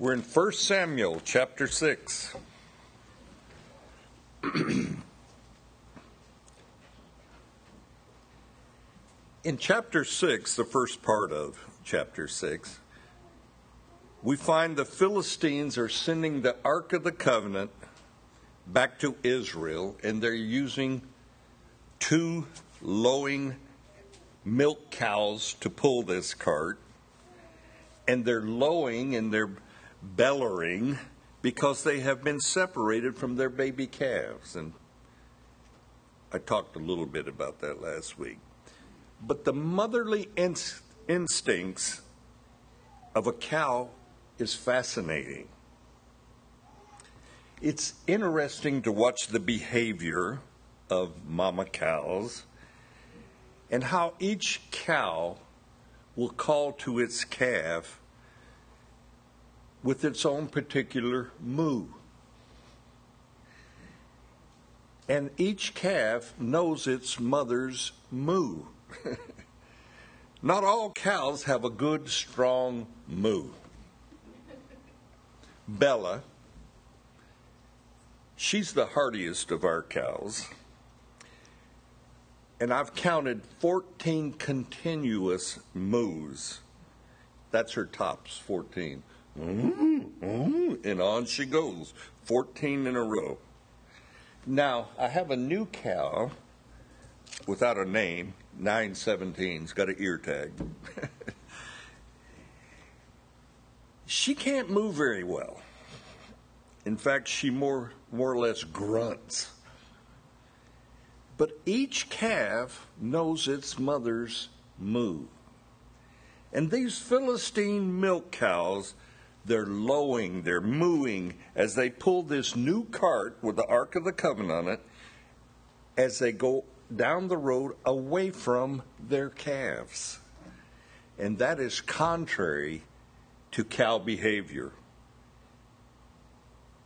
We're in 1 Samuel chapter 6. in chapter 6, the first part of chapter 6, we find the Philistines are sending the Ark of the Covenant back to Israel, and they're using two lowing milk cows to pull this cart. And they're lowing and they're bellowing because they have been separated from their baby calves. And I talked a little bit about that last week. But the motherly inst- instincts of a cow is fascinating. It's interesting to watch the behavior of mama cows and how each cow will call to its calf with its own particular moo. And each calf knows its mother's moo. Not all cows have a good, strong moo. Bella, she's the hardiest of our cows. And I've counted 14 continuous moos. That's her tops, 14. Mm-hmm. And on she goes, 14 in a row. Now, I have a new cow without a name, 917's got an ear tag. she can't move very well. In fact, she more, more or less grunts. But each calf knows its mother's moo. And these Philistine milk cows they're lowing, they're mooing as they pull this new cart with the Ark of the Covenant on it as they go down the road away from their calves. And that is contrary to cow behavior.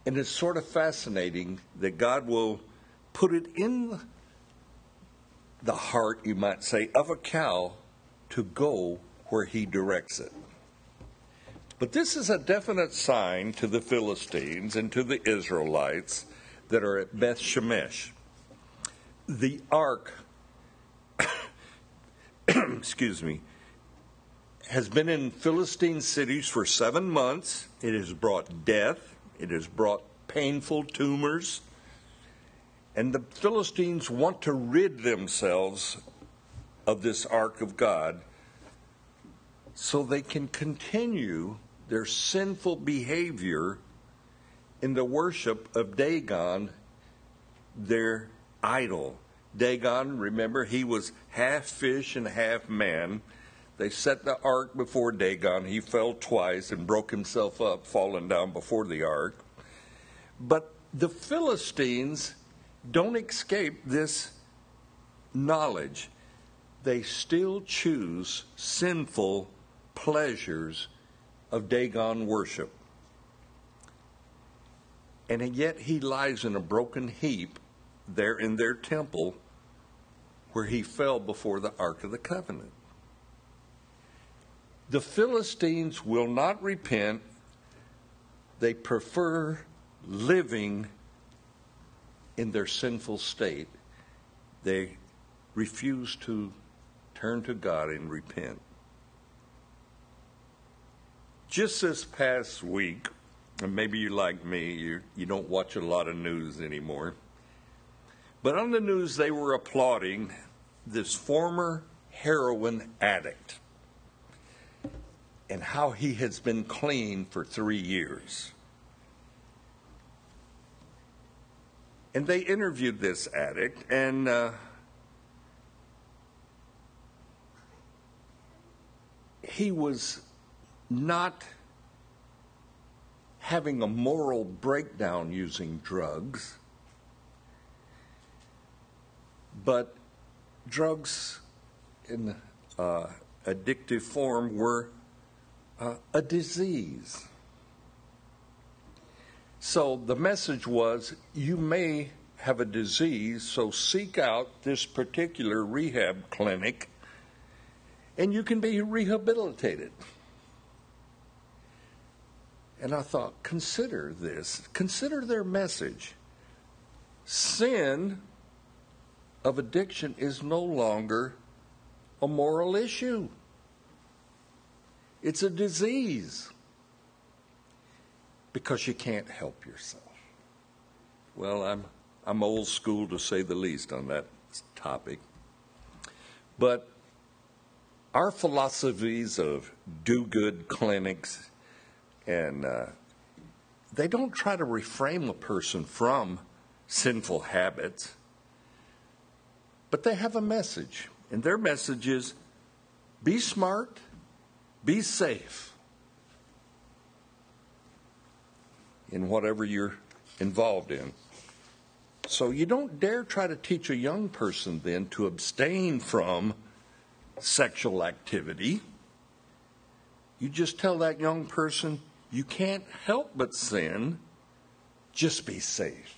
And it's sort of fascinating that God will put it in the heart, you might say, of a cow to go where he directs it. But this is a definite sign to the Philistines and to the Israelites that are at Beth Shemesh. The ark, excuse me, has been in Philistine cities for seven months. It has brought death, it has brought painful tumors, and the Philistines want to rid themselves of this ark of God so they can continue their sinful behavior in the worship of Dagon, their idol. Dagon, remember, he was half fish and half man. They set the ark before Dagon. He fell twice and broke himself up, falling down before the ark. But the Philistines don't escape this knowledge. They still choose sinful pleasures of Dagon worship. And yet he lies in a broken heap there in their temple where he fell before the Ark of the Covenant. The Philistines will not repent. They prefer living in their sinful state. They refuse to turn to God and repent. Just this past week, and maybe you like me, you, you don't watch a lot of news anymore. But on the news, they were applauding this former heroin addict and how he has been clean for three years. And they interviewed this addict, and uh, he was not having a moral breakdown using drugs, but drugs in uh, addictive form were uh, a disease. So the message was you may have a disease, so seek out this particular rehab clinic and you can be rehabilitated. And I thought, consider this, consider their message. Sin of addiction is no longer a moral issue, it's a disease because you can't help yourself. Well, I'm, I'm old school to say the least on that topic. But our philosophies of do good clinics and uh, they don't try to reframe a person from sinful habits, but they have a message. And their message is be smart, be safe in whatever you're involved in. So you don't dare try to teach a young person then to abstain from sexual activity. You just tell that young person, you can't help but sin, just be safe.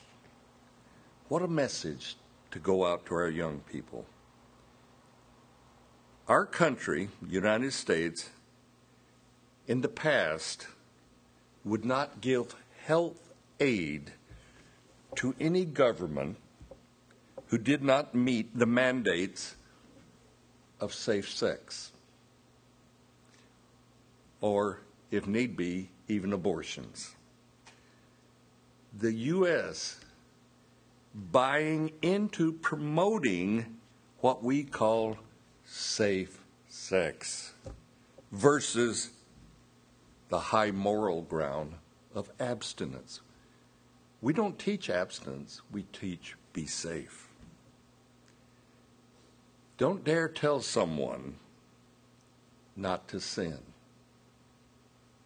What a message to go out to our young people. Our country, United States, in the past would not give health aid to any government who did not meet the mandates of safe sex, or, if need be, even abortions. The U.S. buying into promoting what we call safe sex versus the high moral ground of abstinence. We don't teach abstinence, we teach be safe. Don't dare tell someone not to sin.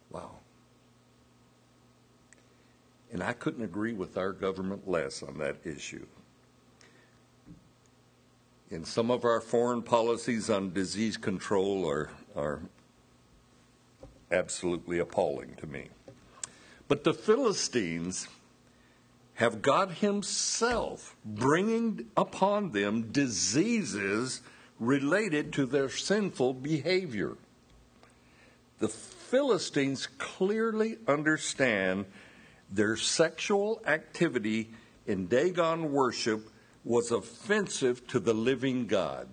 Wow. And I couldn't agree with our government less on that issue. And some of our foreign policies on disease control are, are absolutely appalling to me. But the Philistines have God Himself bringing upon them diseases related to their sinful behavior. The Philistines clearly understand their sexual activity in Dagon worship was offensive to the living God.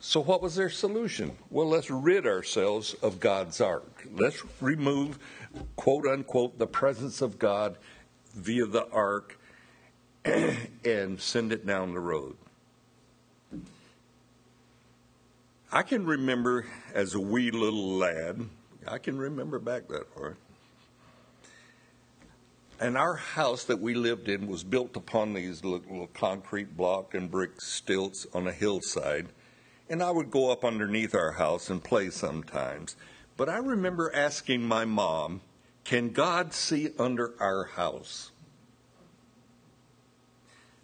So, what was their solution? Well, let's rid ourselves of God's ark. Let's remove, quote unquote, the presence of God via the ark and send it down the road. I can remember as a wee little lad, I can remember back that far. And our house that we lived in was built upon these little concrete block and brick stilts on a hillside and I would go up underneath our house and play sometimes. But I remember asking my mom, Can God see under our house?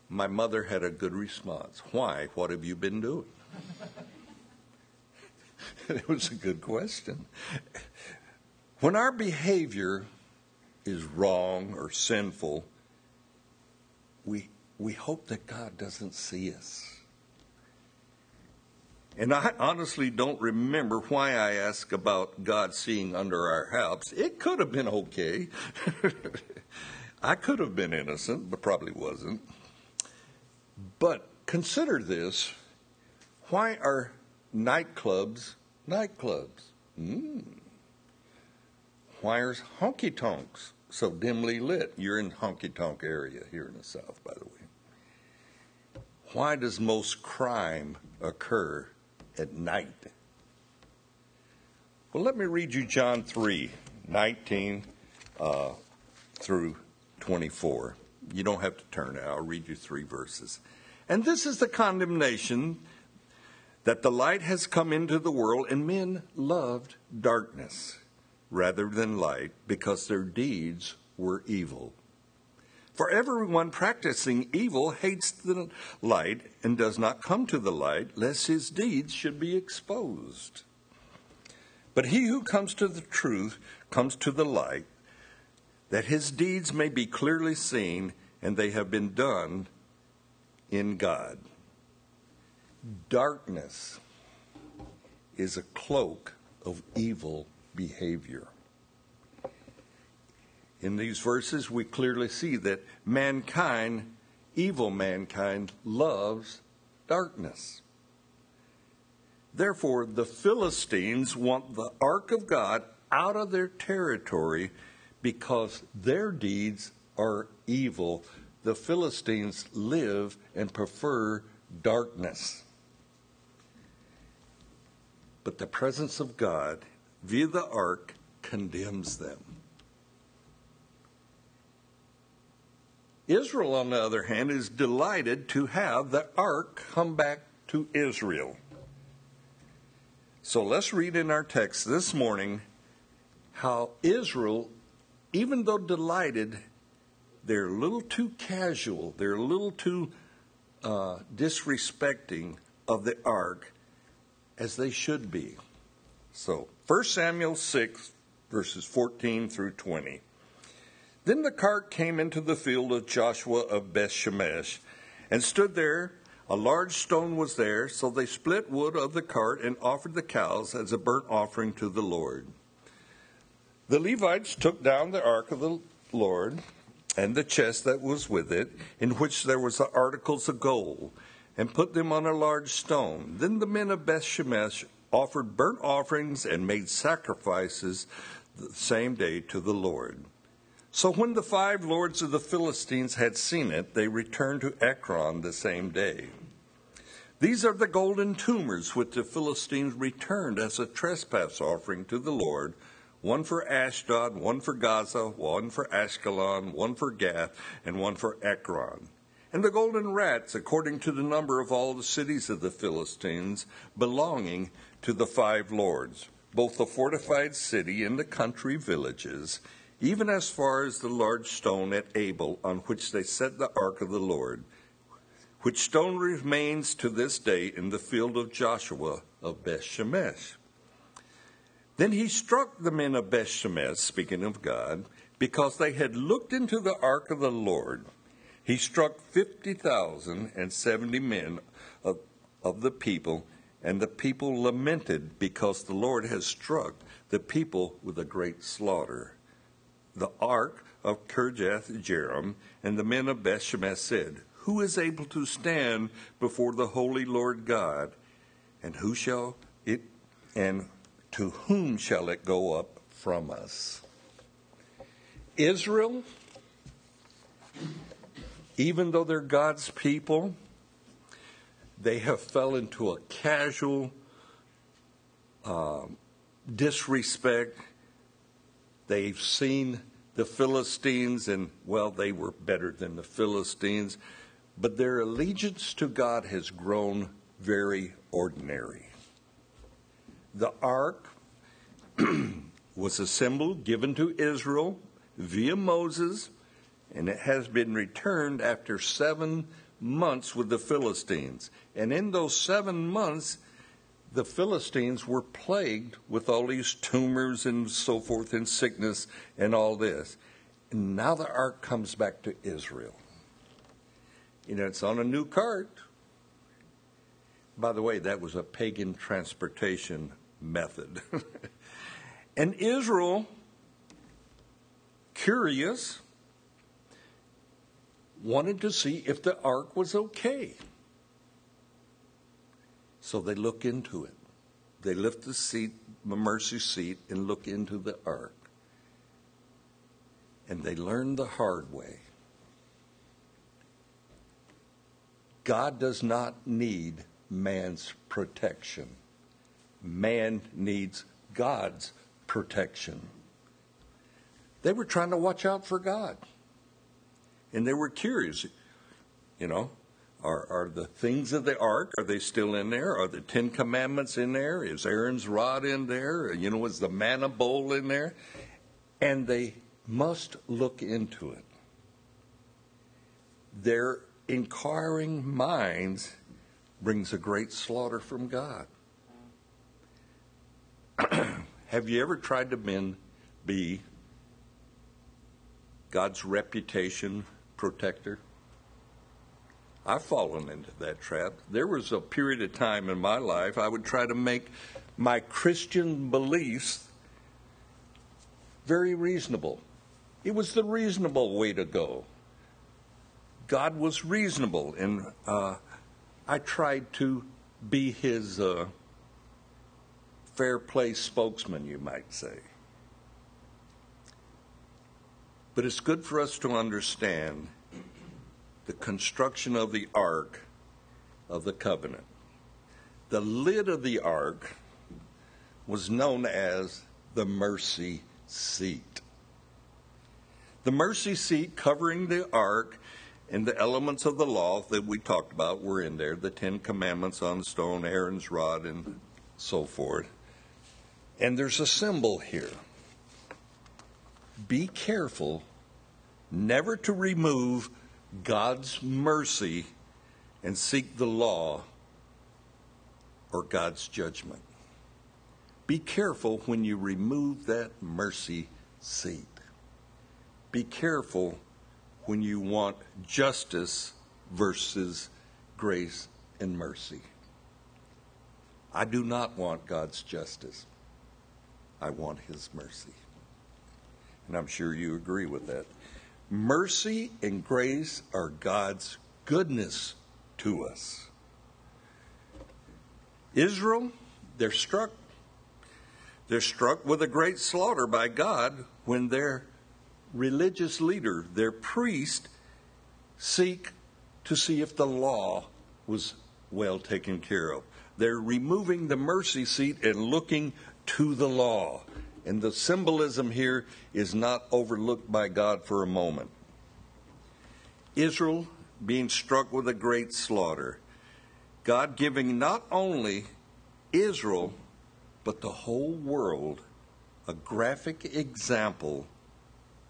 My mother had a good response. Why? What have you been doing? it was a good question. When our behavior is wrong or sinful, we, we hope that God doesn't see us. And I honestly don't remember why I asked about God seeing under our house. It could have been okay. I could have been innocent, but probably wasn't. But consider this why are nightclubs nightclubs? Mm. Why are honky tonks so dimly lit? You're in honky tonk area here in the South, by the way. Why does most crime occur at night. Well, let me read you John 3 19 uh, through 24. You don't have to turn it, I'll read you three verses. And this is the condemnation that the light has come into the world, and men loved darkness rather than light because their deeds were evil. For everyone practicing evil hates the light and does not come to the light, lest his deeds should be exposed. But he who comes to the truth comes to the light, that his deeds may be clearly seen and they have been done in God. Darkness is a cloak of evil behavior. In these verses, we clearly see that mankind, evil mankind, loves darkness. Therefore, the Philistines want the ark of God out of their territory because their deeds are evil. The Philistines live and prefer darkness. But the presence of God via the ark condemns them. Israel, on the other hand, is delighted to have the ark come back to Israel. So let's read in our text this morning how Israel, even though delighted, they're a little too casual, they're a little too uh, disrespecting of the ark as they should be. So, 1 Samuel 6, verses 14 through 20. Then the cart came into the field of Joshua of Bethshemesh and stood there. A large stone was there, so they split wood of the cart and offered the cows as a burnt offering to the Lord. The Levites took down the ark of the Lord and the chest that was with it, in which there was the articles of gold, and put them on a large stone. Then the men of Bethshemesh offered burnt offerings and made sacrifices the same day to the Lord. So when the five lords of the Philistines had seen it, they returned to Ekron the same day. These are the golden tumors which the Philistines returned as a trespass offering to the Lord one for Ashdod, one for Gaza, one for Ashkelon, one for Gath, and one for Ekron. And the golden rats, according to the number of all the cities of the Philistines, belonging to the five lords, both the fortified city and the country villages, even as far as the large stone at Abel on which they set the ark of the Lord, which stone remains to this day in the field of Joshua of Bethshemesh. Then he struck the men of Bethshemesh, speaking of God, because they had looked into the ark of the Lord. He struck fifty thousand and seventy men of, of the people, and the people lamented because the Lord has struck the people with a great slaughter. The ark of Kirjath Jearim and the men of Bethshemesh said, Who is able to stand before the holy Lord God? And who shall it and to whom shall it go up from us? Israel, even though they're God's people, they have fell into a casual um, disrespect. They've seen the Philistines, and well, they were better than the Philistines, but their allegiance to God has grown very ordinary. The ark was a symbol given to Israel via Moses, and it has been returned after seven months with the Philistines. And in those seven months, the Philistines were plagued with all these tumors and so forth, and sickness and all this. And now the ark comes back to Israel. You know, it's on a new cart. By the way, that was a pagan transportation method. and Israel, curious, wanted to see if the ark was okay. So they look into it. They lift the seat, the mercy seat, and look into the ark. And they learn the hard way. God does not need man's protection man needs God's protection. They were trying to watch out for God. And they were curious, you know, are, are the things of the ark, are they still in there? Are the Ten Commandments in there? Is Aaron's rod in there? You know, is the manna bowl in there? And they must look into it. Their inquiring minds brings a great slaughter from God. Have you ever tried to been, be God's reputation protector? I've fallen into that trap. There was a period of time in my life I would try to make my Christian beliefs very reasonable. It was the reasonable way to go. God was reasonable, and uh, I tried to be his uh, fair play spokesman, you might say. But it's good for us to understand the construction of the ark of the covenant. The lid of the ark was known as the mercy seat. The mercy seat covering the ark and the elements of the law that we talked about were in there the Ten Commandments on stone, Aaron's rod, and so forth. And there's a symbol here. Be careful never to remove God's mercy and seek the law or God's judgment. Be careful when you remove that mercy seat. Be careful when you want justice versus grace and mercy. I do not want God's justice. I want His mercy. And I'm sure you agree with that. Mercy and grace are God's goodness to us. Israel, they're struck. They're struck with a great slaughter by God when their religious leader, their priest, seek to see if the law was well taken care of. They're removing the mercy seat and looking to the law. And the symbolism here is not overlooked by God for a moment. Israel being struck with a great slaughter. God giving not only Israel, but the whole world a graphic example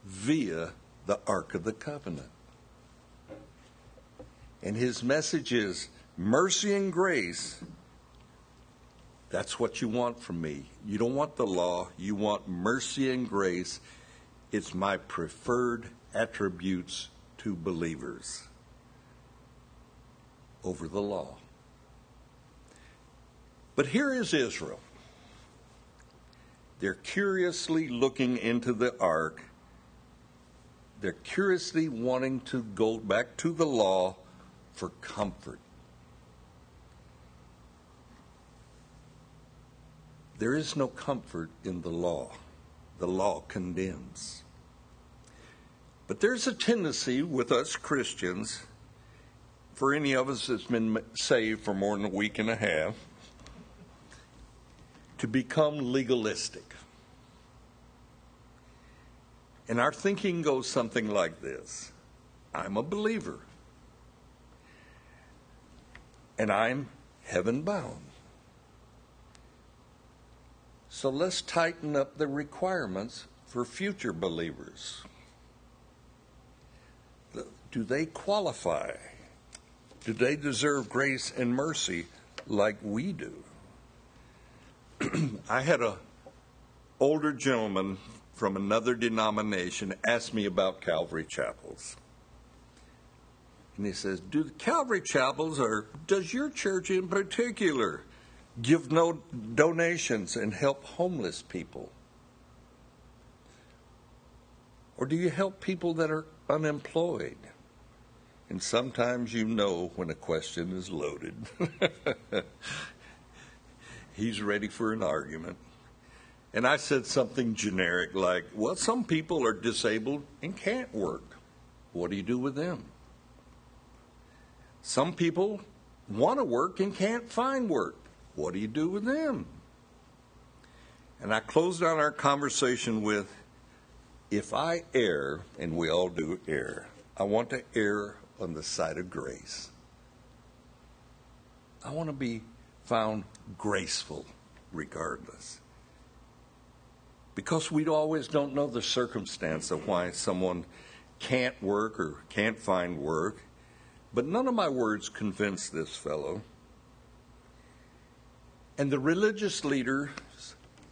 via the Ark of the Covenant. And his message is mercy and grace. That's what you want from me. You don't want the law, you want mercy and grace. It's my preferred attributes to believers over the law. But here is Israel. They're curiously looking into the ark. They're curiously wanting to go back to the law for comfort. There is no comfort in the law. The law condemns. But there's a tendency with us Christians for any of us that's been saved for more than a week and a half to become legalistic. And our thinking goes something like this I'm a believer, and I'm heaven bound. So let's tighten up the requirements for future believers. Do they qualify? Do they deserve grace and mercy like we do? I had a older gentleman from another denomination ask me about Calvary chapels. And he says, Do the Calvary chapels or does your church in particular give no donations and help homeless people? Or do you help people that are unemployed? And sometimes you know when a question is loaded. He's ready for an argument. And I said something generic like, well, some people are disabled and can't work. What do you do with them? Some people want to work and can't find work. What do you do with them? And I closed out our conversation with if I err, and we all do err, I want to err on the side of grace. I want to be found graceful regardless. Because we always don't know the circumstance of why someone can't work or can't find work. But none of my words convinced this fellow. And the religious leaders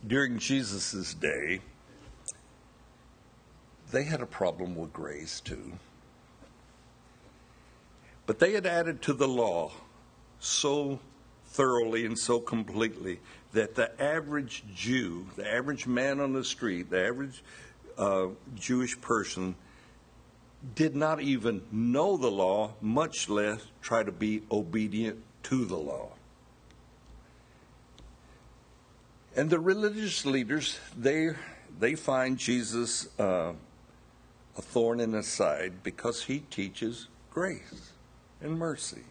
during Jesus' day, they had a problem with grace too. But they had added to the law so thoroughly and so completely that the average Jew, the average man on the street, the average uh, Jewish person did not even know the law, much less try to be obedient to the law. And the religious leaders, they, they find Jesus uh, a thorn in his side because he teaches grace and mercy.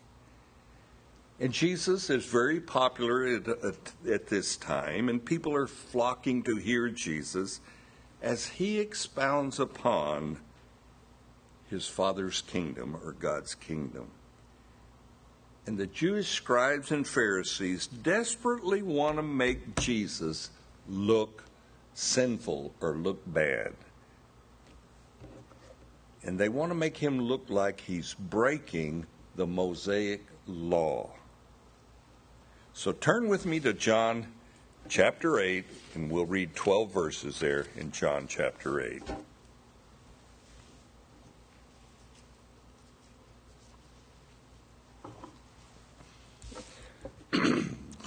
And Jesus is very popular at, at, at, this time, and people are flocking to hear Jesus as he expounds upon his Father's kingdom or God's kingdom. And the Jewish scribes and Pharisees desperately want to make Jesus look sinful or look bad. And they want to make him look like he's breaking the Mosaic law. So turn with me to John chapter 8, and we'll read 12 verses there in John chapter 8.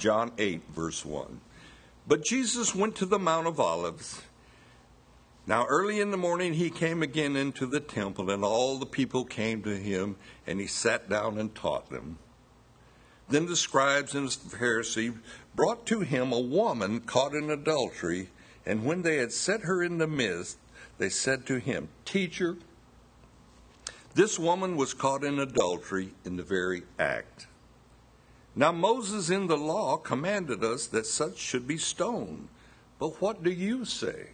John 8, verse 1. But Jesus went to the Mount of Olives. Now, early in the morning, he came again into the temple, and all the people came to him, and he sat down and taught them. Then the scribes and the Pharisees brought to him a woman caught in adultery, and when they had set her in the midst, they said to him, Teacher, this woman was caught in adultery in the very act. Now Moses in the law commanded us that such should be stoned. But what do you say?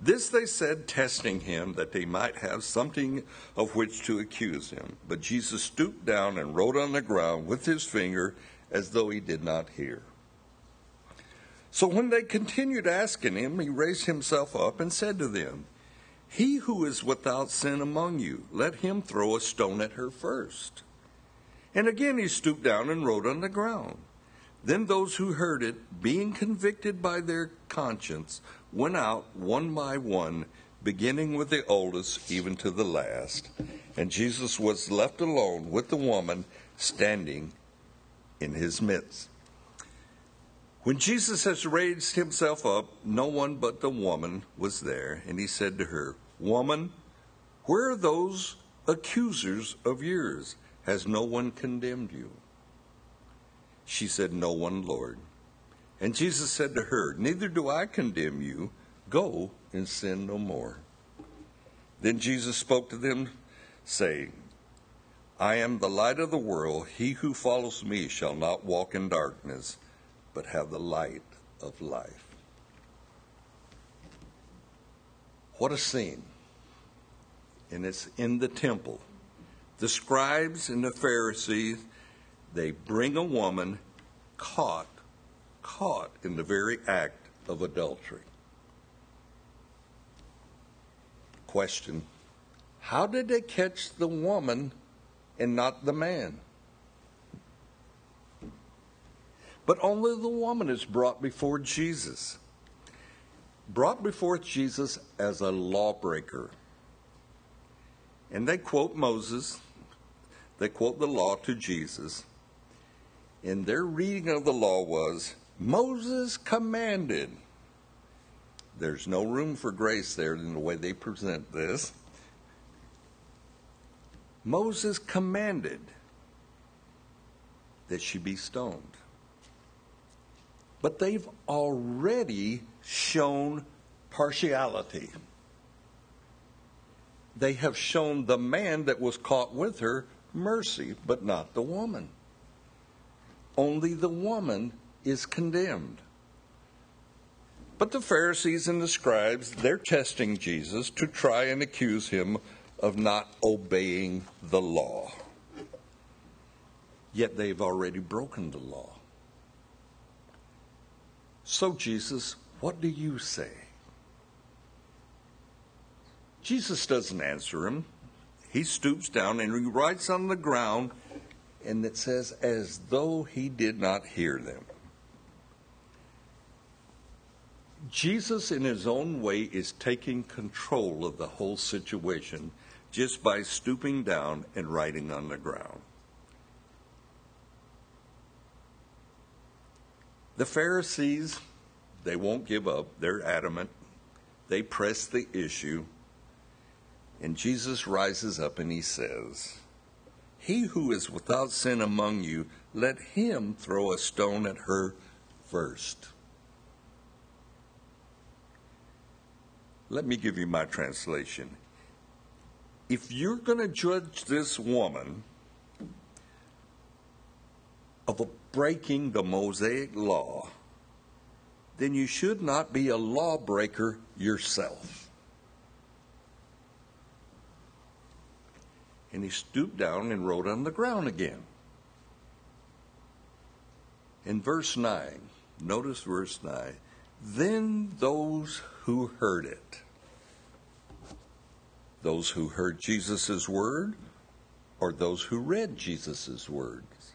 This they said, testing him, that they might have something of which to accuse him. But Jesus stooped down and wrote on the ground with his finger as though he did not hear. So when they continued asking him, he raised himself up and said to them, He who is without sin among you, let him throw a stone at her first. And again he stooped down and wrote on the ground. Then those who heard it, being convicted by their conscience, went out one by one, beginning with the oldest even to the last. And Jesus was left alone with the woman standing in his midst. When Jesus has raised himself up, no one but the woman was there, and he said to her, Woman, where are those accusers of yours? Has no one condemned you? She said, No one, Lord. And Jesus said to her, Neither do I condemn you. Go and sin no more. Then Jesus spoke to them, saying, I am the light of the world. He who follows me shall not walk in darkness, but have the light of life. What a scene. And it's in the temple. The scribes and the Pharisees, they bring a woman caught caught in the very act of adultery. Question How did they catch the woman and not the man? But only the woman is brought before Jesus. Brought before Jesus as a lawbreaker. And they quote Moses, they quote the law to Jesus. And their reading of the law was Moses commanded. There's no room for grace there in the way they present this. Moses commanded that she be stoned. But they've already shown partiality. They have shown the man that was caught with her mercy, but not the woman. Only the woman is condemned. But the Pharisees and the scribes, they're testing Jesus to try and accuse him of not obeying the law. Yet they've already broken the law. So, Jesus, what do you say? Jesus doesn't answer him. He stoops down and he writes on the ground, and it says, as though he did not hear them. Jesus, in his own way, is taking control of the whole situation just by stooping down and writing on the ground. The Pharisees, they won't give up. They're adamant. They press the issue. And Jesus rises up and he says, He who is without sin among you, let him throw a stone at her first. Let me give you my translation. If you're going to judge this woman of breaking the Mosaic law, then you should not be a lawbreaker yourself. And he stooped down and wrote on the ground again. In verse 9, notice verse 9. Then those who heard it, those who heard Jesus' word, or those who read Jesus' words,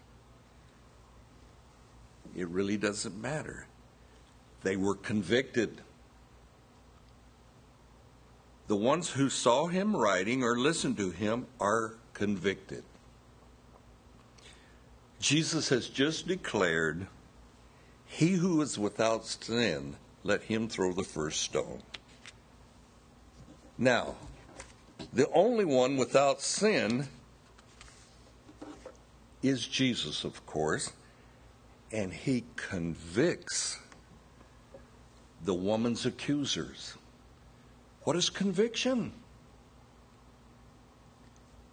it really doesn't matter. They were convicted. The ones who saw him writing or listened to him are convicted. Jesus has just declared, He who is without sin, let him throw the first stone. Now, the only one without sin is Jesus, of course, and he convicts the woman's accusers. What is conviction?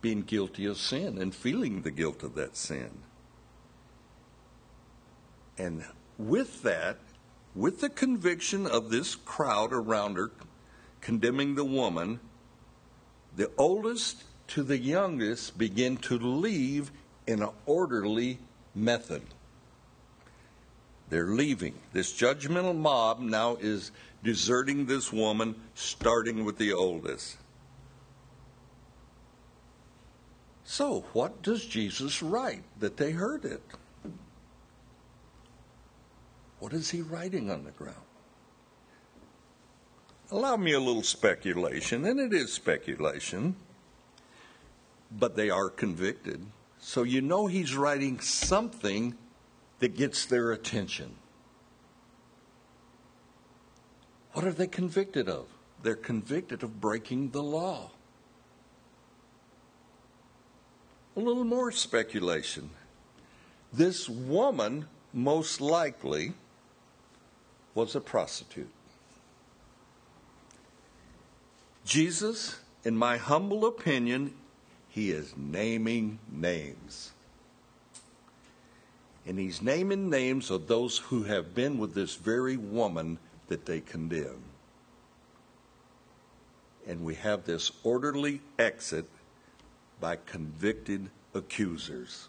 Being guilty of sin and feeling the guilt of that sin. And with that, with the conviction of this crowd around her condemning the woman, the oldest to the youngest begin to leave in an orderly method. They're leaving. This judgmental mob now is deserting this woman, starting with the oldest. So, what does Jesus write that they heard it? What is he writing on the ground? Allow me a little speculation, and it is speculation, but they are convicted. So you know he's writing something that gets their attention. What are they convicted of? They're convicted of breaking the law. A little more speculation. This woman, most likely, was a prostitute. Jesus, in my humble opinion, he is naming names. And he's naming names of those who have been with this very woman that they condemn. And we have this orderly exit by convicted accusers.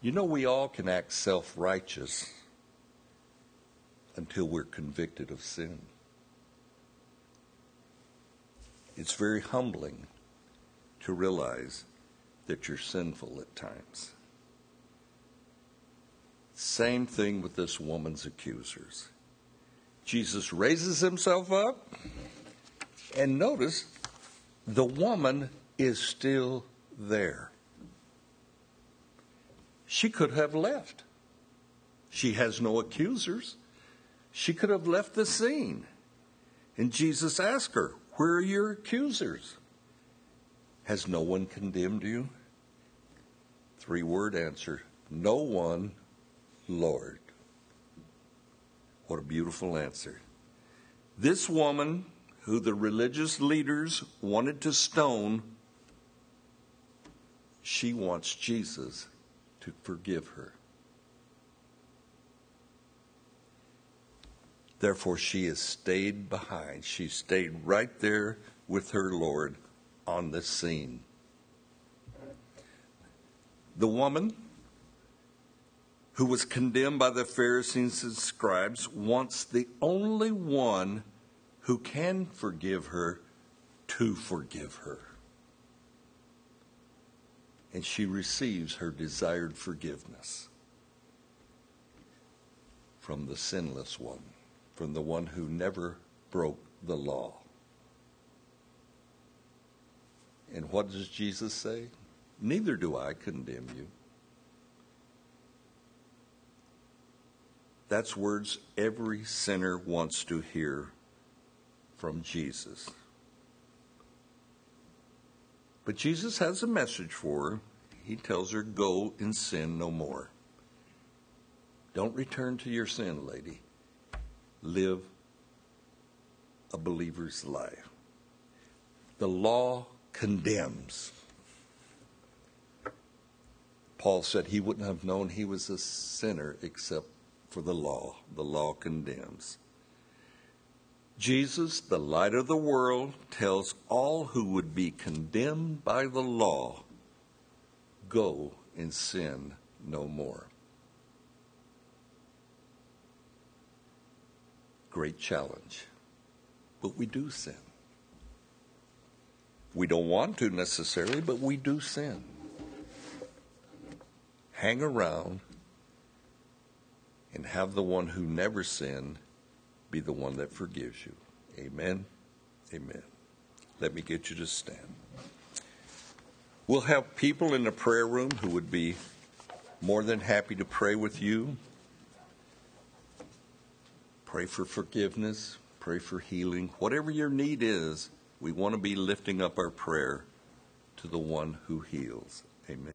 You know, we all can act self righteous until we're convicted of sin. It's very humbling to realize that you're sinful at times. Same thing with this woman's accusers. Jesus raises himself up, and notice the woman is still there. She could have left. She has no accusers. She could have left the scene. And Jesus asked her, Where are your accusers? Has no one condemned you? Three word answer No one, Lord. What a beautiful answer. This woman, who the religious leaders wanted to stone, she wants Jesus to forgive her. Therefore, she has stayed behind. She stayed right there with her Lord on the scene. The woman who was condemned by the Pharisees and scribes wants the only one who can forgive her to forgive her. And she receives her desired forgiveness from the sinless one, from the one who never broke the law. And what does Jesus say? Neither do I condemn you. That's words every sinner wants to hear from Jesus. But Jesus has a message for her. He tells her, Go and sin no more. Don't return to your sin, lady. Live a believer's life. The law condemns. Paul said he wouldn't have known he was a sinner except for the law. The law condemns. Jesus, the light of the world, tells all who would be condemned by the law go and sin no more. Great challenge. But we do sin. We don't want to necessarily, but we do sin. Hang around and have the one who never sinned be the one that forgives you. Amen. Amen. Let me get you to stand. We'll have people in the prayer room who would be more than happy to pray with you. Pray for forgiveness, pray for healing. Whatever your need is, we want to be lifting up our prayer to the one who heals. Amen.